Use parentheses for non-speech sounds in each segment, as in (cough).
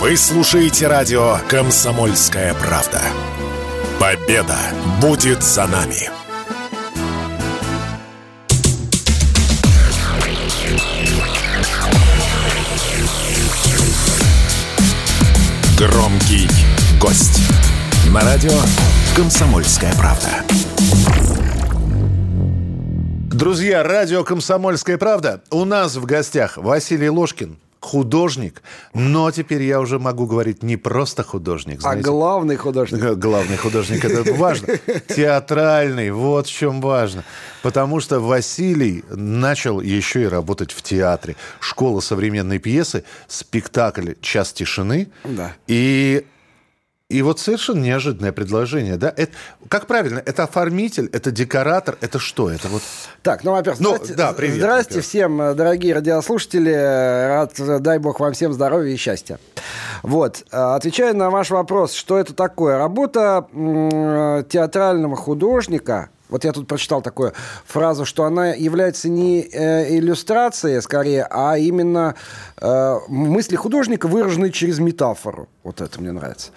Вы слушаете радио «Комсомольская правда». Победа будет за нами. Громкий гость. На радио «Комсомольская правда». Друзья, радио «Комсомольская правда». У нас в гостях Василий Ложкин, художник, но теперь я уже могу говорить не просто художник. Знаете. А главный художник. Главный художник, это важно. (laughs) Театральный, вот в чем важно. Потому что Василий начал еще и работать в театре. Школа современной пьесы, спектакль «Час тишины». Да. И и вот совершенно неожиданное предложение, да? Это, как правильно, это оформитель, это декоратор, это что? Это вот... Так, ну, во-первых, Ну, здрасте, да, привет, здрасте во-первых. всем, э, дорогие радиослушатели. Рад, э, дай бог вам всем здоровья и счастья. Вот, э, отвечая на ваш вопрос, что это такое? Работа театрального художника, вот я тут прочитал такую фразу, что она является не э, иллюстрацией, скорее, а именно э, мысли художника, выраженные через метафору. Вот это мне нравится.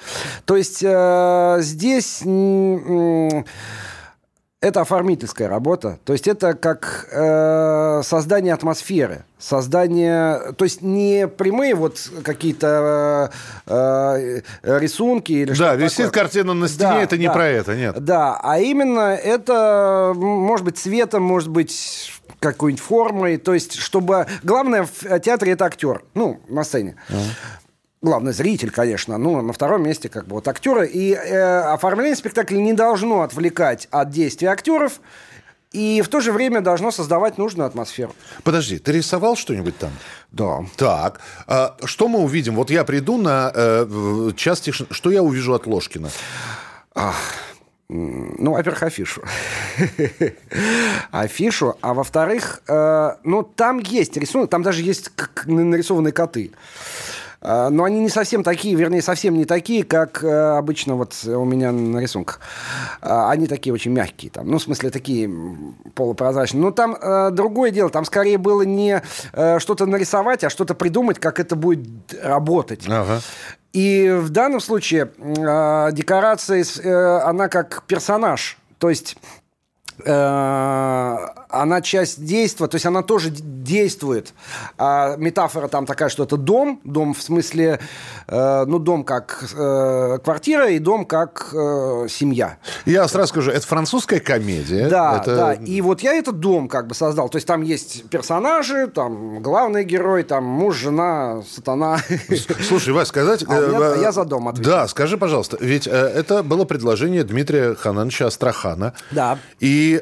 То есть э, здесь... м, это оформительская работа. То есть это как э, создание атмосферы, создание, то есть не прямые вот какие-то э, э, рисунки или Да, что-то висит такое. картина на стене, Да, это не да. про это, нет. Да, а именно это может быть цветом, может быть какой-нибудь формой, то есть чтобы главное в театре это актер, ну на сцене. Главный зритель, конечно, ну, на втором месте как бы вот актеры. И э, оформление спектакля не должно отвлекать от действия актеров, и в то же время должно создавать нужную атмосферу. Подожди, ты рисовал что-нибудь там? Да. Так, а что мы увидим? Вот я приду на э, час тишины. Что я увижу от Ложкина? Ну, во-первых, афишу. (laughs) афишу. А во-вторых, э, ну, там есть рисунок, там даже есть нарисованные коты. Э, Но они не совсем такие, вернее, совсем не такие, как э, обычно вот у меня на рисунках. Э, Они такие очень мягкие, там, ну, в смысле, такие полупрозрачные. Но там э, другое дело, там скорее было не э, что-то нарисовать, а что-то придумать, как это будет работать. Ага. И в данном случае э, декорация, э, она как персонаж. То есть э, она часть действия, то есть она тоже действует. А метафора там такая, что это дом, дом в смысле, э, ну, дом как э, квартира и дом как э, семья. Я сразу скажу, это французская комедия. Да, Это- да. И вот я этот дом как бы создал. То есть там есть персонажи, там главный герой, там муж, жена, сатана. Слушай, Вась, сказать... (laughs) А меня- э, я за дом отвечаю. Да, скажи, пожалуйста, ведь э, это было предложение Дмитрия Ханановича Астрахана. Да. И...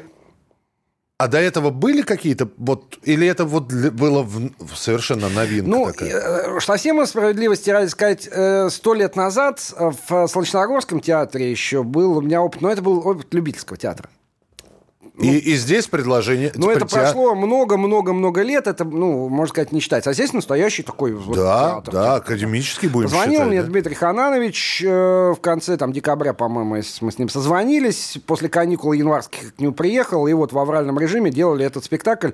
А до этого были какие-то вот... Или это вот было в- совершенно новинка Ну, такая? э, совсем справедливости ради сказать, э, сто лет назад э, в Солнечногорском театре еще был у меня опыт, но это был опыт любительского театра. И, и здесь предложение... Но это прошло много-много-много лет, это, ну, можно сказать, не считается. А здесь настоящий такой вот Да, да, академический будем Позвонил считать, мне да? Дмитрий Хананович э, в конце там, декабря, по-моему, мы с ним созвонились. После каникул январских к нему приехал, и вот в авральном режиме делали этот спектакль.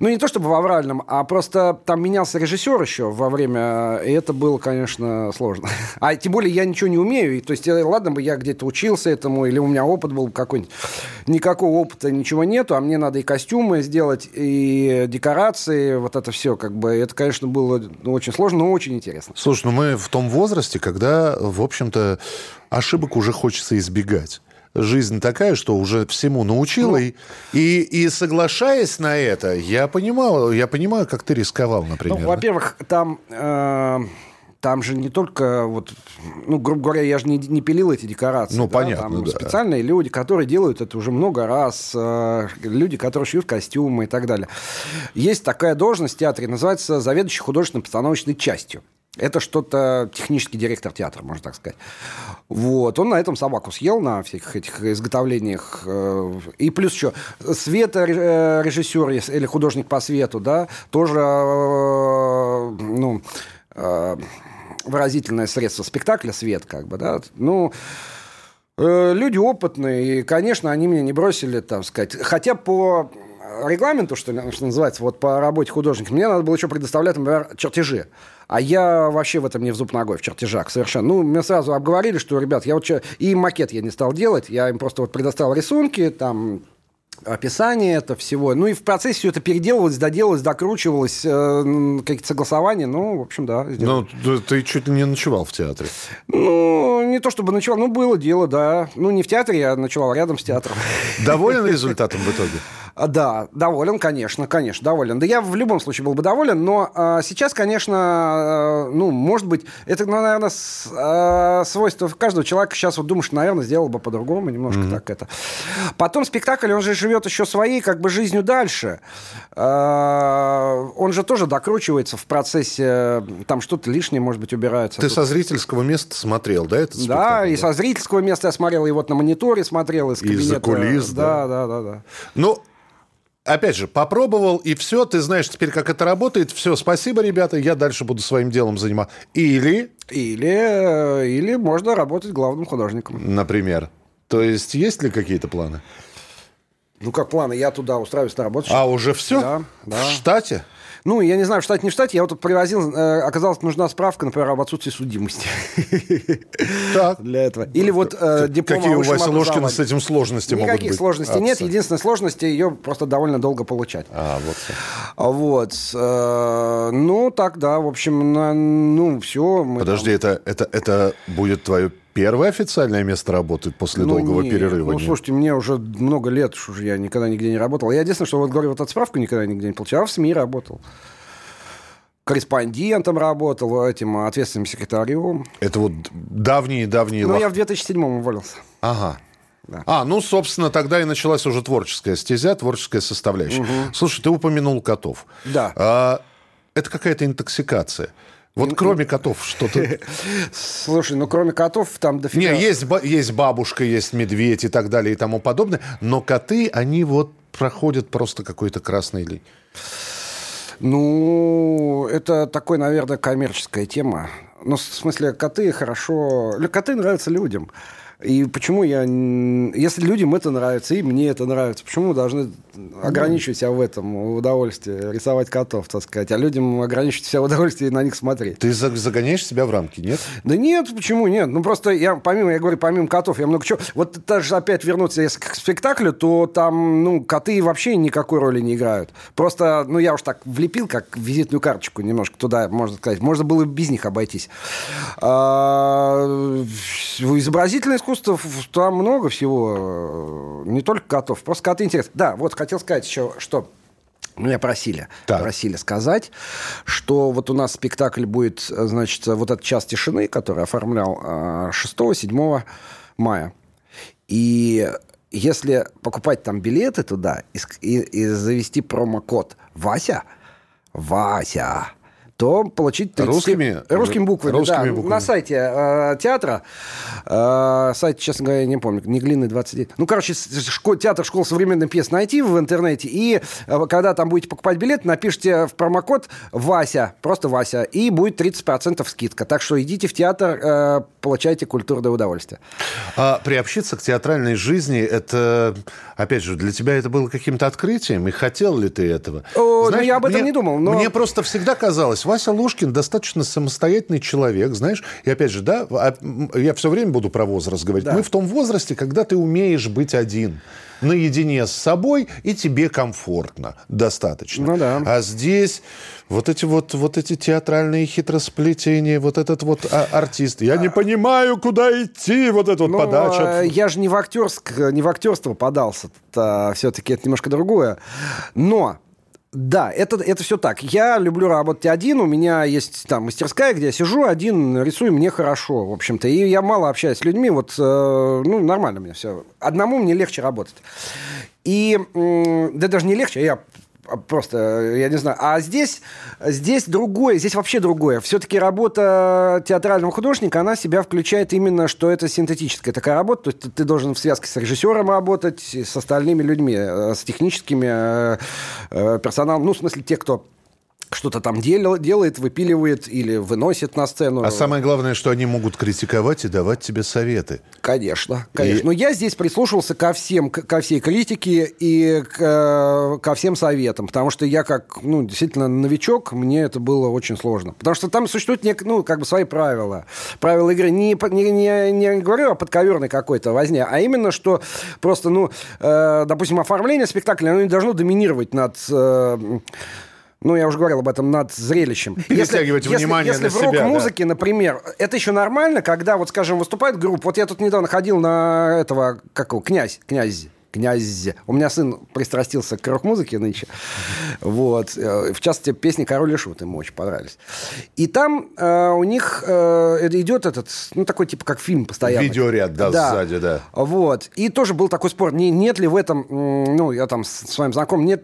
Ну, не то чтобы в авральном, а просто там менялся режиссер еще во время, и это было, конечно, сложно. (laughs) А тем более я ничего не умею. И, то есть, э, ладно бы я где-то учился этому, или у меня опыт был какой-нибудь. Никакого опыта, ничего нету, а мне надо и костюмы сделать, и декорации, вот это все, как бы, это, конечно, было ну, очень сложно, но очень интересно. Слушай, ну мы в том возрасте, когда, в общем-то, ошибок уже хочется избегать. Жизнь такая, что уже всему научила, Ну. и, и, и соглашаясь на это, я понимал, я понимаю, как ты рисковал, например. Ну, во-первых, там, э, там же не только, вот, ну, грубо говоря, я же не, не пилил эти декорации. Ну, да, понятно, Там да. специальные люди, которые делают это уже много раз, э, люди, которые шьют костюмы и так далее. Есть такая должность в театре, называется заведующий художественно-постановочной частью. Это что-то технический директор театра, можно так сказать. Вот. Он на этом собаку съел, на всех этих изготовлениях. э, И плюс еще светорежиссер или художник по свету, да, тоже, э, ну, э, выразительное средство спектакля свет, как бы, да. Ну, э, люди опытные, и, конечно, они меня не бросили, там сказать. Хотя по регламенту, что, что называется, вот по работе художника, мне надо было еще предоставлять, например, чертежи. А я вообще в этом не в зуб ногой, в чертежах совершенно. Ну, мне сразу обговорили, что, ребят, я вот... И макет я не стал делать, я им просто вот предоставил рисунки, там, описание это всего. Ну и в процессе все это переделывалось, доделалось, докручивалось, э, какие-то согласования. Ну, в общем, да. Сделал. Ну, ты чуть ли не ночевал в театре. Ну, не то чтобы ночевал, ну, было дело, да. Ну, не в театре, я ночевал рядом с театром. Доволен результатом в итоге? (laughs) А, да, доволен, конечно, конечно, доволен. Да я в любом случае был бы доволен, но э, сейчас, конечно, э, ну, может быть, это, ну, наверное, с, э, свойство каждого человека. Сейчас вот думаешь, наверное, сделал бы по-другому, немножко mm-hmm. так это. Потом спектакль, он же живет еще своей, как бы, жизнью дальше. Э, он же тоже докручивается в процессе, там что-то лишнее, может быть, убирается. Ты тут. со зрительского места смотрел, да, этот спектакль? Да, и со зрительского места я смотрел, и вот на мониторе смотрел, из кабинета. Из-за кулис, да. Да, да, да. да. Ну, опять же, попробовал, и все, ты знаешь теперь, как это работает. Все, спасибо, ребята, я дальше буду своим делом заниматься. Или... Или, или можно работать главным художником. Например. То есть есть ли какие-то планы? Ну, как планы? Я туда устраиваюсь на работу. А, уже все? Да. да. В штате? Ну, я не знаю, в штате, не в штате. Я вот тут привозил, э, оказалось, нужна справка, например, об отсутствии судимости. Так. Для этого. Или вот э, диплом Какие у Васи Ложкина с этим сложности могут быть? Никаких сложностей нет. Единственная сложность, ее просто довольно долго получать. А, вот. Вот. Э, ну, так, да, в общем, ну, все. Подожди, это, это, это будет твое первое официальное место работы после ну, долгого нет, перерыва? Ну, слушайте, мне уже много лет, уже я никогда нигде не работал. Я единственное, что вот говорю, вот эту справку никогда нигде не получал. Я в СМИ работал. Корреспондентом работал, этим ответственным секретарем. Это вот давние-давние... Ну, лох... я в 2007 уволился. Ага. Да. А, ну, собственно, тогда и началась уже творческая стезя, творческая составляющая. Угу. Слушай, ты упомянул котов. Да. А, это какая-то интоксикация. Вот кроме котов что-то... (laughs) Слушай, ну кроме котов там дофига... Не, есть, есть бабушка, есть медведь и так далее и тому подобное, но коты, они вот проходят просто какой-то красной линией. Ну, это такой, наверное, коммерческая тема. Ну, в смысле, коты хорошо... Коты нравятся людям. И почему я... Если людям это нравится, и мне это нравится, почему мы должны ограничивать себя в этом удовольствии, рисовать котов, так сказать, а людям ограничивать себя в удовольствии на них смотреть? Ты загоняешь себя в рамки, нет? Да нет, почему нет? Ну, просто я, помимо, я говорю, помимо котов, я много чего... Вот даже опять вернуться если к спектаклю, то там, ну, коты вообще никакой роли не играют. Просто, ну, я уж так влепил, как визитную карточку немножко туда, можно сказать. Можно было без них обойтись. А, изобразительное искусства там много всего, не только котов, просто коты интересны. Да, вот хотел сказать еще, что меня просили, так. просили сказать, что вот у нас спектакль будет, значит, вот этот час тишины, который оформлял 6-7 а, мая. И если покупать там билеты туда и, и, и завести промокод Вася, Вася, то получить 30... Русскими? Русскими буквами, Русскими да. буквами. На сайте э, театра, э, сайт, честно говоря, не помню, не глины 29. Ну, короче, школ, театр школ современной пьес найти в интернете, и э, когда там будете покупать билет, напишите в промокод Вася, просто Вася, и будет 30% скидка. Так что идите в театр, э, получайте культурное удовольствие. А приобщиться к театральной жизни, это, опять же, для тебя это было каким-то открытием, и хотел ли ты этого? О, Знаешь, ну, я об этом мне, не думал. Но... Мне просто всегда казалось, Вася Лушкин достаточно самостоятельный человек, знаешь. И опять же, да, а, я все время буду про возраст говорить. Да. Мы в том возрасте, когда ты умеешь быть один наедине с собой, и тебе комфортно достаточно. Ну да. А здесь вот эти вот, вот эти театральные хитросплетения, вот этот вот а, артист. Я не понимаю, куда идти, вот эта вот ну, подача. Я же не в, актерск, не в актерство подался, все-таки это немножко другое. Но да, это, это все так. Я люблю работать один. У меня есть там мастерская, где я сижу один, рисую, мне хорошо, в общем-то. И я мало общаюсь с людьми. Вот, э, ну, нормально мне все. Одному мне легче работать. И, да даже не легче, а я просто, я не знаю. А здесь, здесь другое, здесь вообще другое. Все-таки работа театрального художника, она себя включает именно, что это синтетическая такая работа. То есть ты должен в связке с режиссером работать, с остальными людьми, э, с техническими э, э, персоналом. Ну, в смысле, те, кто что-то там дел, делает, выпиливает или выносит на сцену. А самое главное, что они могут критиковать и давать тебе советы. Конечно, конечно. И- Но я здесь прислушивался ко всем, ко всей критике и к, э, ко всем советам, потому что я как, ну, действительно новичок, мне это было очень сложно. Потому что там существуют, нек- ну, как бы свои правила. Правила игры. Не, не, не, не говорю о подковерной какой-то возне, а именно, что просто, ну, э, допустим, оформление спектакля, оно не должно доминировать над... э, ну, я уже говорил об этом, над зрелищем. (laughs) Перетягивать внимание если на в себя, да. рок-музыке, например, это еще нормально, когда, вот, скажем, выступает группа. Вот я тут недавно ходил на этого, как его, князь, князь. Князь. У меня сын пристрастился к рок-музыке нынче. Вот. Э, В частности, песни «Король и Шут» ему очень понравились. И там э, у них э, идет этот, ну, такой типа как фильм постоянно. Видеоряд, да, сзади, да. Вот. И тоже был такой спор, не, нет ли в этом, ну, я там с, вами знаком, нет,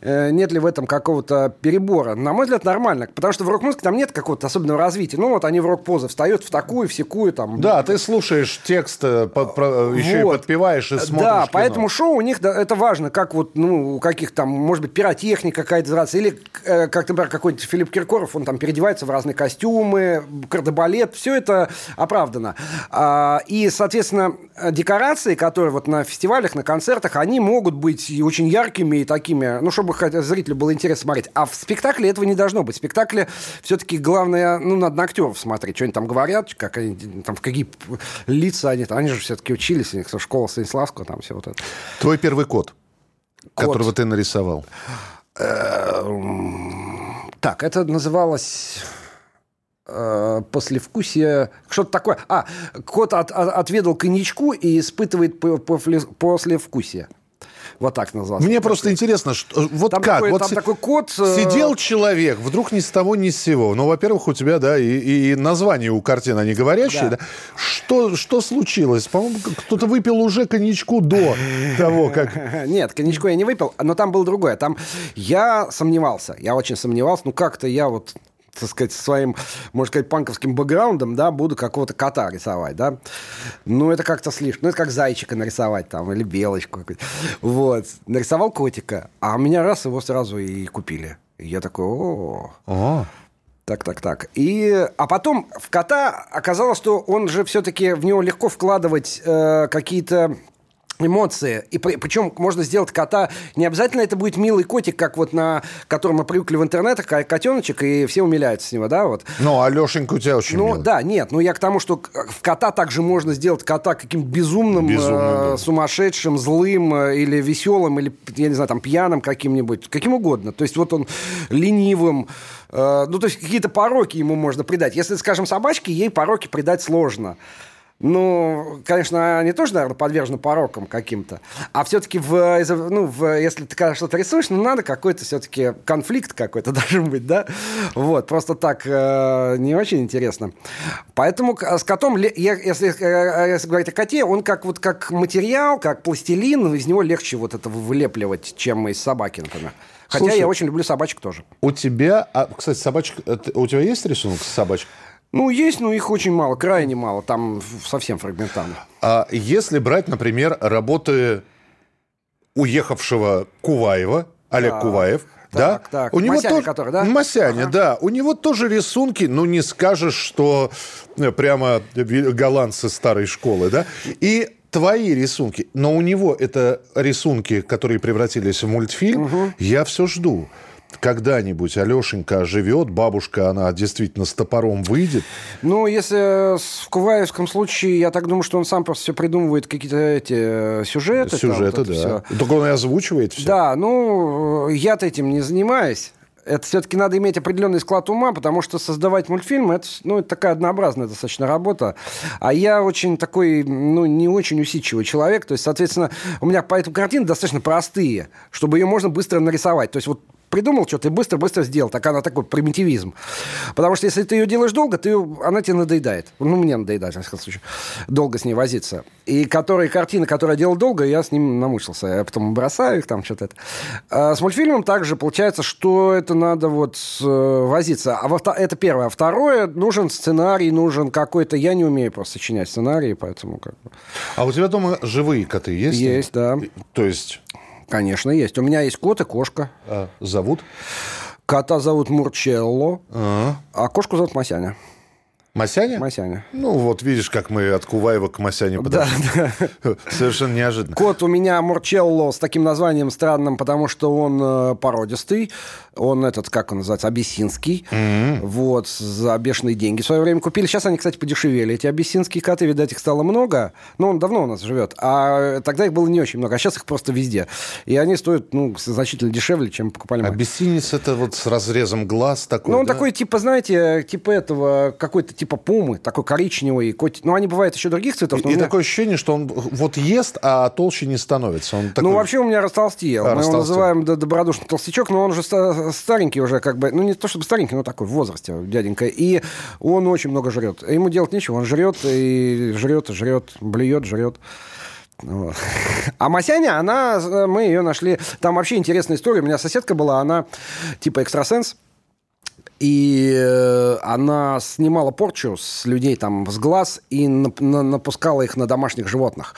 э, нет ли в этом какого-то перебора. На мой взгляд, нормально, потому что в рок-музыке там нет какого-то особенного развития. Ну, вот они в рок-позы встают в такую, в секую, там. Да, ты слушаешь текст, э, по- про- еще Вот. и подпеваешь и смотришь Да, кино. Поэтому шоу у них, да, это важно, как вот, ну, у каких там, может быть, пиротехника какая-то нравится, или, э, как, например, какой-нибудь Филипп Киркоров, он там переодевается в разные костюмы, кардебалет, все это оправдано. А, и, соответственно, декорации, которые вот на фестивалях, на концертах, они могут быть и очень яркими и такими, ну, чтобы зрителю было интересно смотреть. А в спектакле этого не должно быть. В спектакле все-таки главное, ну, надо на актеров смотреть, что они там говорят, как они, там, в какие лица они, они же все-таки учились, у них школа Станиславского, там все вот это. Твой первый код, Код. которого ты нарисовал. Так, это называлось э, послевкусие, что-то такое. А, кот от- от- отведал коньячку и испытывает послевкусие. Вот так назывался. Мне просто интересно, что, вот Там как? такой- вот там си- такой кот, э, Сидел человек, вдруг ни с того, ни с сего. Ну, во-первых, у тебя, да, и, и название у картины, они говорящие, да. Да. Что, что случилось? По-моему, кто-то выпил уже коньячку до (laughs) того, как... Нет, коньячку я не выпил, но там было другое. Там я сомневался, я очень сомневался. Ну, как-то я вот так сказать, своим, можно сказать, панковским бэкграундом, да, буду какого-то кота рисовать, да. Ну, это как-то слишком. Ну, это как зайчика нарисовать там, или белочку. Вот. Нарисовал котика, а у меня раз его сразу и купили. И я такой, о О, так, так, так. И, а потом в кота оказалось, что он же все-таки в него легко вкладывать э, какие-то эмоции. И при- причем можно сделать кота... Не обязательно это будет милый котик, как вот на котором мы привыкли в интернетах, ко- котеночек, и все умиляются с него, да, вот. ну, Алешенька у тебя очень Ну, милый. да, нет, ну я к тому, что в кота также можно сделать кота каким-то безумным, Безумным, э, да. сумасшедшим, злым э, или веселым, или, я не знаю, там, пьяным каким-нибудь, каким угодно. То есть вот он ленивым, э, ну, то есть какие-то пороки ему можно придать. Если, скажем, собачке, ей пороки придать сложно. Ну, конечно, они тоже, наверное, подвержены порокам каким-то. А все-таки, в, ну, в, если ты что-то рисуешь, ну, надо какой-то все-таки конфликт какой-то (laughs) должен быть, да? Вот, просто так э, не очень интересно. Поэтому с котом, если, э, если говорить о коте, он как, вот, как материал, как пластилин, из него легче вот это вылепливать, чем из собаки, например. Хотя Слушай, я очень люблю собачек тоже. У тебя, а, кстати, собачка, э, у тебя есть рисунок с собачкой? Ну, есть, но их очень мало, крайне мало. Там совсем фрагментарно. А если брать, например, работы уехавшего Куваева, Олег Так, Куваев, да? так, так. У него Масяня тоже, который, да? Масяня, Ага. да. У него тоже рисунки, ну, не скажешь, что э, прямо голландцы старой школы, да? И твои рисунки, но у него это рисунки, которые превратились в мультфильм, я все жду. Когда-нибудь Алешенька живет, бабушка, она действительно с топором выйдет. Ну, если в Куваевском случае, я так думаю, что он сам просто все придумывает какие-то эти э, сюжеты. там, Сюжеты, вот да. всё. Только он и озвучивает все. Да, ну, я-то этим не занимаюсь. Это все-таки надо иметь определенный склад ума, потому что создавать мультфильм это, ну, это такая однообразная достаточно работа. А я очень такой, ну, не очень усидчивый человек. То есть, соответственно, у меня поэтому картины достаточно простые, чтобы ее можно быстро нарисовать. То есть, вот придумал что-то и быстро-быстро сделал. Так она такой примитивизм. Потому что если ты ее делаешь долго, ты, она тебе надоедает. Ну, мне надоедает, во всяком случае, долго с ней возиться. И которые картины, которые я делал долго, я с ним намучился. Я потом бросаю их там, что-то это. А с мультфильмом также получается, что это надо вот э, возиться. А во это первое. А второе, нужен сценарий, нужен какой-то... Я не умею просто сочинять сценарии, поэтому как бы... А у тебя дома живые коты есть? Есть, да. То есть Конечно, есть. У меня есть кот и кошка. а, зовут? Кота зовут Мурчелло, А. а кошку зовут Масяня. Масяня? Масяня. Ну, вот видишь, как мы от Куваева к Масяне подошли. Да, (laughs) Совершенно неожиданно. Кот у меня Мурчелло с таким названием странным, потому что он э, породистый. Он этот, как он называется, абиссинский. Вот, за бешеные деньги в свое время купили. Сейчас они, кстати, подешевели. Эти абиссинские коты, видать, их стало много. Но он давно у нас живет. А тогда их было не очень много. А сейчас их просто везде. И они стоят, ну, значительно дешевле, чем покупали мы. Абиссинец это вот с разрезом глаз такой, Ну, он да? такой, типа, знаете, типа этого, какой-то типа пумы, такой коричневый. Кот... Ну, они бывают еще других цветов. у И меня- такое ощущение, что он вот ест, а толще не становится. Он такой... Ну, вообще у меня растолстел. А, Мы его растолстел. называем д- добродушный толстячок, но он уже старенький уже, как бы, ну, не то чтобы старенький, но такой в возрасте дяденька. И он очень много жрет. Ему делать нечего, он жрет и жрет, жрет, блюет, жрет. Вот. (laughs) А Масяня, она, э, мы ее нашли. Там вообще интересная история. У меня соседка была, она типа экстрасенс. И э, она снимала порчу с людей там с глаз и нап- на- напускала их на домашних животных.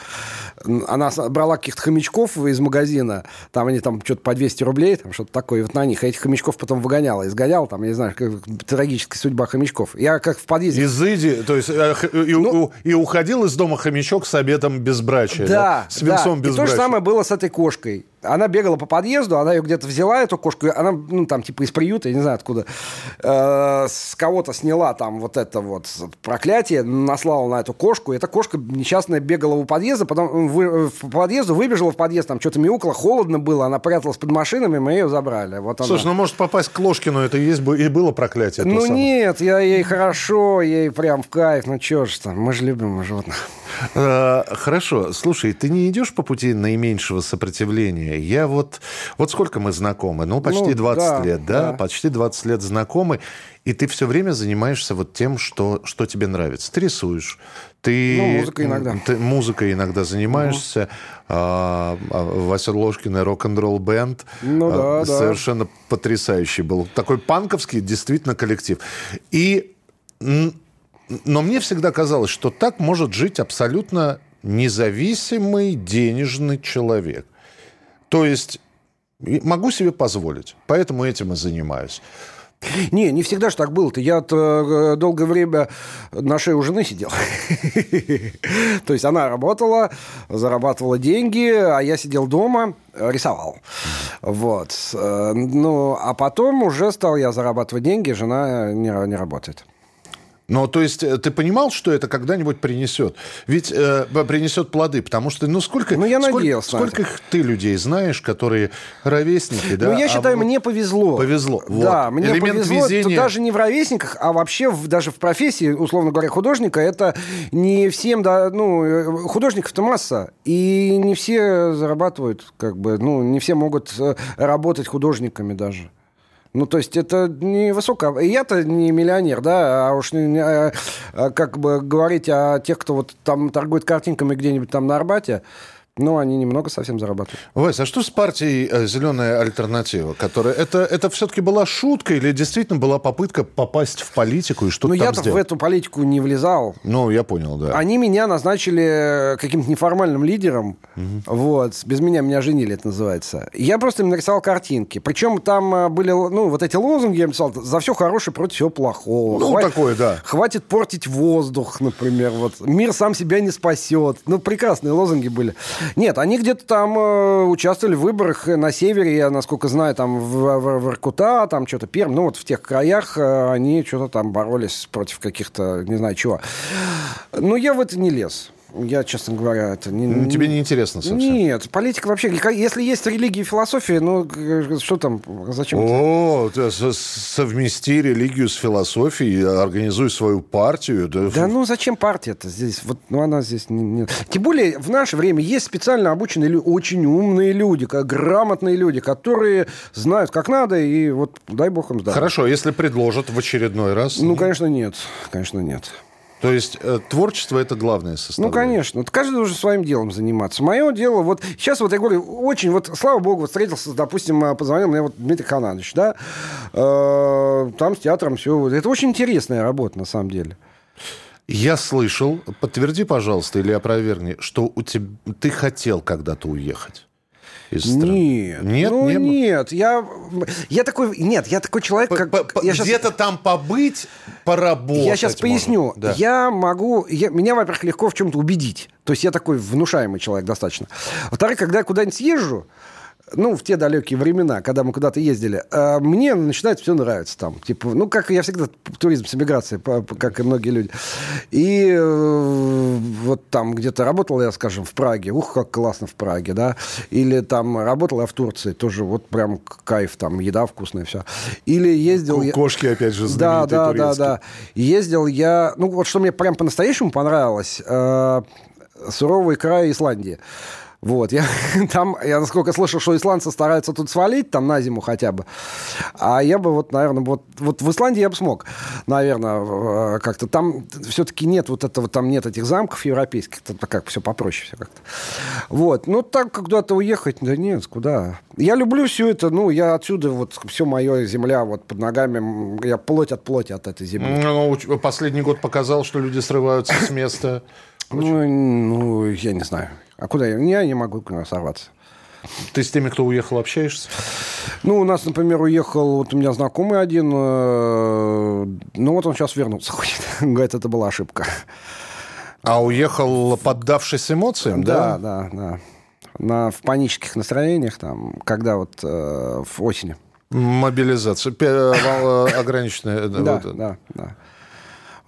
Она брала каких-то хомячков из магазина, там они там что-то по 200 рублей, там что-то такое, и вот на них. А этих хомячков потом выгоняла, изгоняла, там, я не знаю, как- трагическая судьба хомячков. Я как в подъезде... Изыди, то есть э, и, у- и уходил из дома хомячок с обедом безбрачия. Ну, Да, С венцом да. И то же безбрачия. самое было с этой кошкой. Она бегала по подъезду, она ее где-то взяла, эту кошку, она, ну, там, типа, из приюта, я не знаю откуда, э, с кого-то сняла там вот это вот проклятие, наслала на эту кошку, и эта кошка несчастная бегала у подъезда, потом вы- в подъезду, выбежала в подъезд, там что-то мяукало, холодно было, она пряталась под машинами, мы ее забрали. Вот она. Слушай, ну может попасть к Ложкину, это и есть и было проклятие. ну самое. нет, я ей хорошо, ей прям в кайф, ну что ж там, мы же любим животных. Э, Хорошо, слушай, ты не идешь по пути наименьшего сопротивления? Я вот... Вот сколько мы знакомы? Ну, почти Ну, 20 да, лет, да? да. Почти 20 лет знакомы. И ты все время занимаешься вот тем, что, что тебе нравится. Ты рисуешь. Ты, Ну, музыкой иногда. Ты музыкой иногда занимаешься. А, а, Вася Ложкин и рок-н-ролл бенд. Ну а, да, да. Совершенно потрясающий был. Такой панковский действительно коллектив. И но мне всегда казалось, что так может жить абсолютно независимый денежный человек. То есть могу себе позволить, поэтому этим и занимаюсь. Не, не всегда же так было-то. Я э, долгое время на шее у жены сидел. (laughs) То есть она работала, зарабатывала деньги, а я сидел дома, э, рисовал. Вот. Э, Ну, а потом уже стал я зарабатывать деньги, жена не работает. Но то есть э, ты понимал, что это когда-нибудь принесет? Ведь э, принесет плоды, потому что ну сколько, Ну, я сколько, надеялся сколько их ты людей знаешь, которые ровесники, да? ну, я а считаю, вот- мне повезло. Повезло, Да, вот. мне Элемент повезло. Везения. даже не в ровесниках, а вообще в- даже в профессии, условно говоря, художника, это не всем, да, ну, э, художников-то масса, и не все зарабатывают, как бы, ну, не все могут э, работать художниками даже. Ну, то есть это не высоко. Я-то не миллионер, да, а уж а, а, как бы говорить о тех, кто вот там торгует картинками где-нибудь там на Арбате, ну, они немного совсем зарабатывают. Вась, а что с партией э, «Зеленая альтернатива», которая... Это, это все-таки была шутка или действительно была попытка попасть в политику и что-то Ну, я-то в эту политику не влезал. Ну, я понял, да. Они меня назначили каким-то неформальным лидером. Вот. Без меня меня женили, это называется. Я просто им нарисовал картинки. Причем там э, были, ну, вот эти лозунги я им писал. За все хорошее против всего плохого. Ну, такое, да. Хватит портить воздух, например. Вот. Мир сам себя не спасет. Ну, прекрасные лозунги были. Нет, они где-то там э, участвовали в выборах на севере, я, насколько знаю, там в, в, в Иркута, там что-то Пермь. Ну, вот в тех краях э, они что-то там боролись против каких-то, не знаю, чего. Но я в это не лез. Я, честно говоря, это не... Ну, Тебе не интересно совсем? Нет, политика вообще... Если есть религия и философия, ну, что там, зачем? О, с- совмести религию с философией, организуй свою партию. Да, Да ну зачем партия-то здесь? Вот, ну она здесь не, не- Тем более в наше время есть специально обученные очень умные люди, грамотные люди, которые знают, как надо, и вот дай бог им здоровья. Хорошо, если предложат в очередной раз. Ну, конечно, нет. Конечно, нет. То есть э, творчество это главное Ну, составляющее. конечно. Вот Каждый должен своим делом заниматься. Мое дело, вот сейчас вот я говорю, очень, вот, слава богу, вот встретился, допустим, э, позвонил мне вот Дмитрий Хананович, да, Э, там с театром все. Это очень интересная работа, на самом деле. Я слышал, подтверди, пожалуйста, или опровергни, что у тебя, ты хотел когда-то уехать. Из страны? Нет, Нет, ну, не нет, я, я такой, нет, я такой человек, как, я Где-то там побыть, поработать. Я сейчас можно. поясню. Да. Я могу... я- меня, во-первых, легко в чем-то убедить. То есть я такой внушаемый человек достаточно. Во-вторых, когда я куда-нибудь съезжу, ну, в те далекие времена, когда мы куда-то ездили, э, мне начинает все нравиться там. Типа, ну, как я всегда туризм с эмиграцией, как и многие люди. И э, вот там где-то работал я, скажем, в Праге. Ух, как классно в Праге, да. Или там работал я в Турции, тоже вот прям кайф, там еда вкусная, все. Или ездил... я- Кошки, опять же, да, да, да, турецкие. да. Ездил я, ну вот что мне прям по-настоящему понравилось, э, суровый край Исландии. Вот, я (laughs) там, я насколько слышал, что исландцы стараются тут свалить, там на зиму хотя бы. А я бы вот, наверное, вот, вот в Исландии я бы смог, наверное, э, как-то. Там все-таки нет вот этого, там нет этих замков европейских, там как все попроще все как-то. Вот, ну так куда-то уехать, да нет, куда. Я люблю все это, ну, я отсюда вот все мое земля вот под ногами, я плоть от плоти от этой земли. Ну, уч- последний год показал, что люди срываются с места. Ну, ну, я не знаю. А куда я? Я не могу сорваться. Ты с теми, кто уехал, общаешься? Ну, у нас, например, уехал, вот у меня знакомый один, э, ну вот он сейчас вернулся, (laughs) хочет. Говорит, это была ошибка. А уехал, поддавшись эмоциям, да? Да, да, да. На, в панических настроениях, там, когда вот э, в осени. Мобилизация, пе- вал- ограниченная. э, Да, да, да.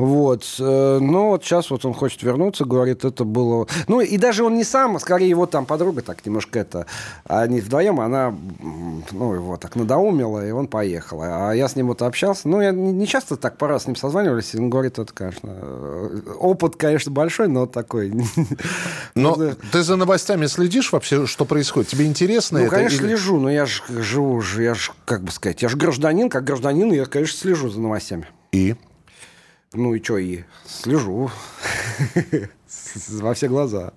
Вот. э, Но вот сейчас вот он хочет вернуться, говорит, это было... Ну, и даже он не сам, а скорее его там подруга так немножко это... Они вдвоем, она, ну, его так надоумила, и он поехал. А я с ним вот общался. Ну, я не часто так по раз с ним созванивались. и Он говорит, это, конечно... э, Опыт, конечно, большой, но такой... (laughs) Но Ну, ты за новостями следишь вообще, что происходит? Тебе интересно Ну, это? конечно, или- слежу, но я же живу, я же, как бы сказать, я же гражданин, как гражданин, я, конечно, слежу за новостями. И? Ну и что, и слежу (laughs) во все глаза.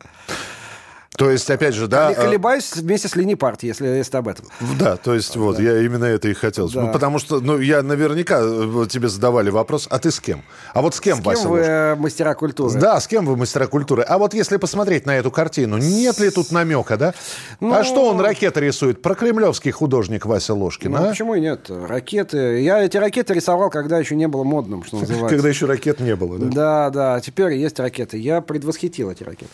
То есть, опять же, да... Не э, колебаюсь вместе с линией партии, если, если об этом. Да, то есть вот, я именно это и хотел. Да. Ну, потому что, ну, я наверняка э, тебе задавали вопрос, а ты с кем? А вот с кем, С Вася кем вы Ложкин? э, мастера культуры? Да, с кем вы мастера культуры? А вот если посмотреть на эту картину, нет ли тут намека, да? Ну- А что он ракеты рисует? Про кремлевский художник Вася Ложкин, Ну, а? почему и нет? Ракеты. Я эти ракеты рисовал, когда еще не было модным, что (laughs) называется. Когда еще ракет не было, да? Да, да, теперь есть ракеты. Я предвосхитил эти ракеты.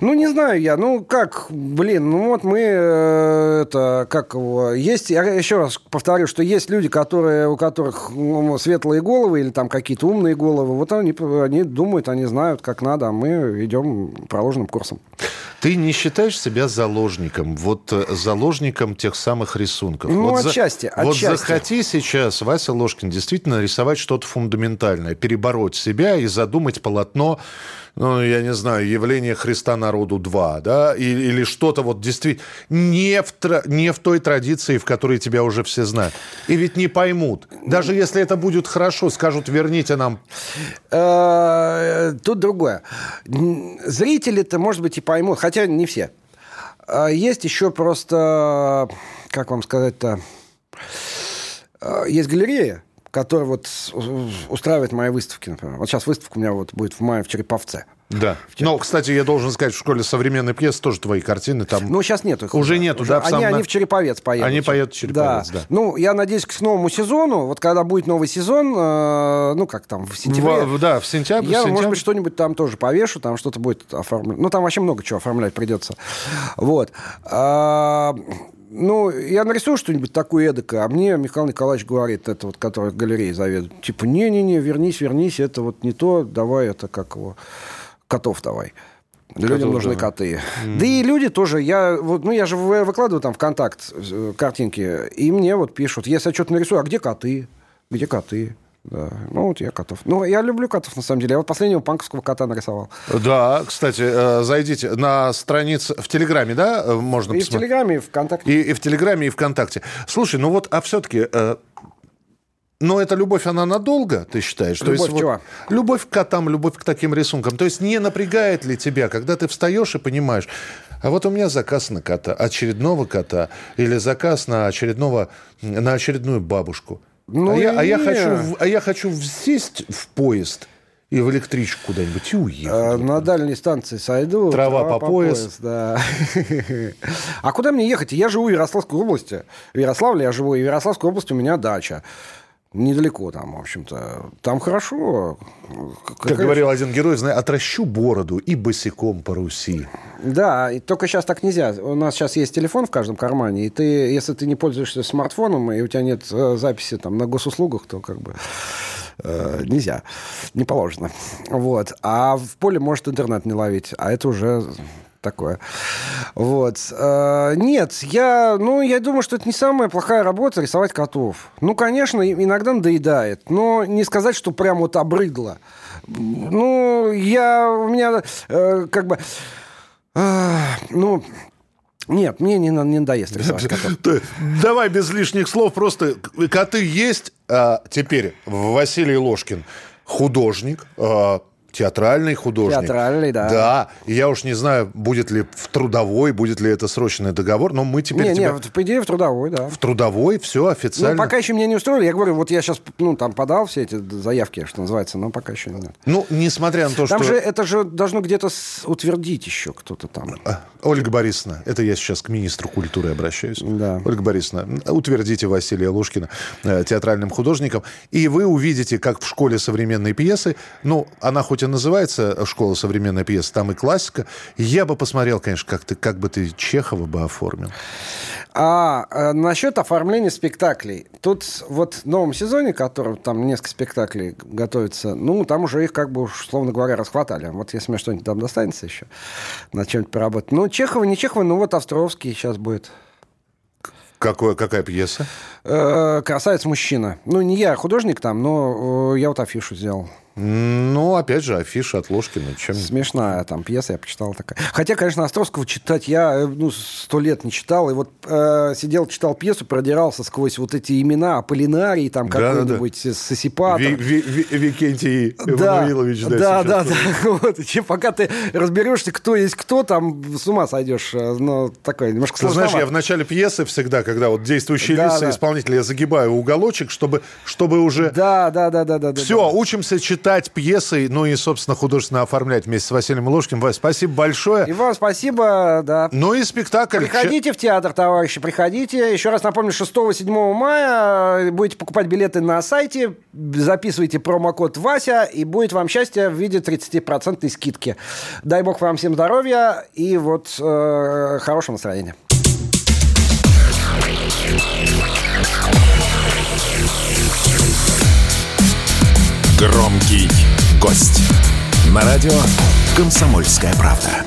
Ну, не знаю я, ну как, блин, ну вот мы, э, это, как его, есть, я еще раз повторю, что есть люди, которые, у которых ну, светлые головы или там какие-то умные головы, вот они, они думают, они знают, как надо, а мы идем проложенным курсом. Ты не считаешь себя заложником, вот э, заложником тех самых рисунков? Ну, вот за- отчасти, Вот отчасти. захоти сейчас, Вася Ложкин, действительно рисовать что-то фундаментальное, перебороть себя и задумать полотно, ну, я не знаю, явление Христа народу 2, да, и- или что-то вот действительно не в, не в той традиции, в которой тебя уже все знают. И ведь не поймут. Даже если это будет хорошо, скажут, верните нам Э, Тут другое. Зрители-то, может быть, и поймут, хотя не все. А Есть еще просто, как вам сказать-то, э, есть галерея, которая вот устраивает мои выставки, например. Вот сейчас выставка у меня вот будет в мае в Череповце. Да. Но, кстати, я должен сказать, в школе современной пьесы тоже твои картины там... Ну, сейчас нету их. Уже нету, да, в Они, они в Череповец поедут. Они поедут в Череповец, да. Ну, я надеюсь, к новому сезону, вот когда будет новый сезон, э, ну, как там, в сентябре... В- да, в сентябре. Я, в может сентябре. быть, что-нибудь там тоже повешу, там что-то будет оформлено. Ну, там вообще много чего оформлять придется. Вот. А, ну, я нарисую что-нибудь такое эдакое, а мне Михаил Николаевич говорит, это вот, который галереей заведует, типа, не-не-не, вернись, вернись, это вот не то, давай это как его, котов давай. Людям Котов нужны давай. коты. Да и люди тоже, я, вот, ну, я же вы- выкладываю там ВКонтакт э, картинки, и мне вот пишут, если я что-то нарисую, а где коты? Где коты? Да. Ну, вот я котов. Ну, я люблю котов, на самом деле. Я вот последнего панковского кота нарисовал. Да, кстати, э, зайдите на странице в Телеграме, да, э, можно И в посмотреть? Телеграме, и ВКонтакте. И, и в Телеграме, и ВКонтакте. Слушай, ну вот, а все-таки... но эта любовь, она надолго, ты считаешь? То Любовь есть, вот чего? любовь к котам, любовь к таким рисункам. То есть не напрягает ли тебя, когда ты встаешь и понимаешь, а вот у меня заказ на кота, очередного кота, или заказ на очередного, на очередную бабушку. Ну а, я, а, я хочу, а я хочу сесть в поезд и в электричку куда-нибудь и уехал. Э, На дальней станции сойду. Трава по пояс. да. (laughs) А куда мне ехать? Я живу в Ярославской области. В Ярославле я живу, и в Ярославской области у меня дача. Недалеко там, в общем-то. Там хорошо. Как говорил один герой, знаю, отращу бороду и босиком по Руси. Да, и только сейчас так нельзя. У нас сейчас есть телефон в каждом кармане, и ты, если ты не пользуешься смартфоном, и у тебя нет э, записи там на госуслугах, то как бы э, нельзя, не положено. Вот. А в поле может интернет не ловить, а это уже такое. Вот. Э, Нет, я, ну, я думаю, что это не самая плохая работа рисовать котов. Ну, конечно, иногда надоедает, но не сказать, что прям вот обрыдло. Ну, я, у меня э, как бы, э, ну, нет, мне не, не надоест рисовать котов. (laughs) Давай без лишних слов, просто коты есть. А теперь Василий Ложкин художник, а, театральный художник. Театральный, да. Да, и я уж не знаю, будет ли в трудовой, будет ли это срочный договор, но мы теперь Не, тебя не, по идее в трудовой, да. в трудовой, все Ну, официально. пока еще меня не устроили. Я говорю, вот я сейчас, ну, там подал все эти заявки, что называется, но пока еще нет. Ну, несмотря на то, Там что... же это же должно где-то утвердить еще кто-то там. А, Ольга Борисовна, это я сейчас к министру культуры обращаюсь. Да. Ольга Борисовна, утвердите Василия Лушкина э, театральным художником, и вы увидите, как в школе современной пьесы, ну, она хоть и называется школа современной пьесы, там и классика, я бы посмотрел, конечно, как, ты, как бы ты Чехова бы оформил. А э, насчет оформления спектаклей. Тут вот в новом сезоне, который там несколько спектаклей готовится, ну, там уже их, как бы, условно говоря, расхватали. Вот если мне что-нибудь там достанется еще, над чем-нибудь поработать. Ну, Чехова, не Чехова, ну, вот Островский сейчас будет. Какое, какая пьеса? Э, Красавец-мужчина. Ну, не я художник там, но э, я вот афишу сделал. Ну, опять же, афиша от Ложкина. Чем... Смешная там пьеса, я почитал такая. Хотя, конечно, Островского читать я э, ну, сто лет не читал. И вот э, сидел, читал пьесу, продирался сквозь вот эти имена, Аполлинарий, там Да, да, да. какой-нибудь Сосипатор. Ви- Ви- Ви- Викентий Да, да, да, сейчас да. (laughs) Вот. И чем- пока ты разберешься, кто есть кто, там с ума сойдешь. Ну, такое немножко Ты знаешь, я в начале пьесы всегда, когда вот действующие Да, лица, да. Исполнители, я загибаю уголочек, чтобы, чтобы уже... Да, да, да, да, да. Все, да. учимся читать пьесы, ну и, собственно, художественно оформлять вместе с Василием Ложкиным. Вась, спасибо И большое. вам спасибо, да. Ну и спектакль. Приходите в театр, товарищи, приходите. Еще раз напомню, 6-7 мая э, будете покупать билеты на сайте, записывайте промокод Вася, и будет вам счастье в виде 30% скидки. Дай бог вам всем здоровья и вот э, хорошего настроения. Громкий гость. На радио «Комсомольская правда».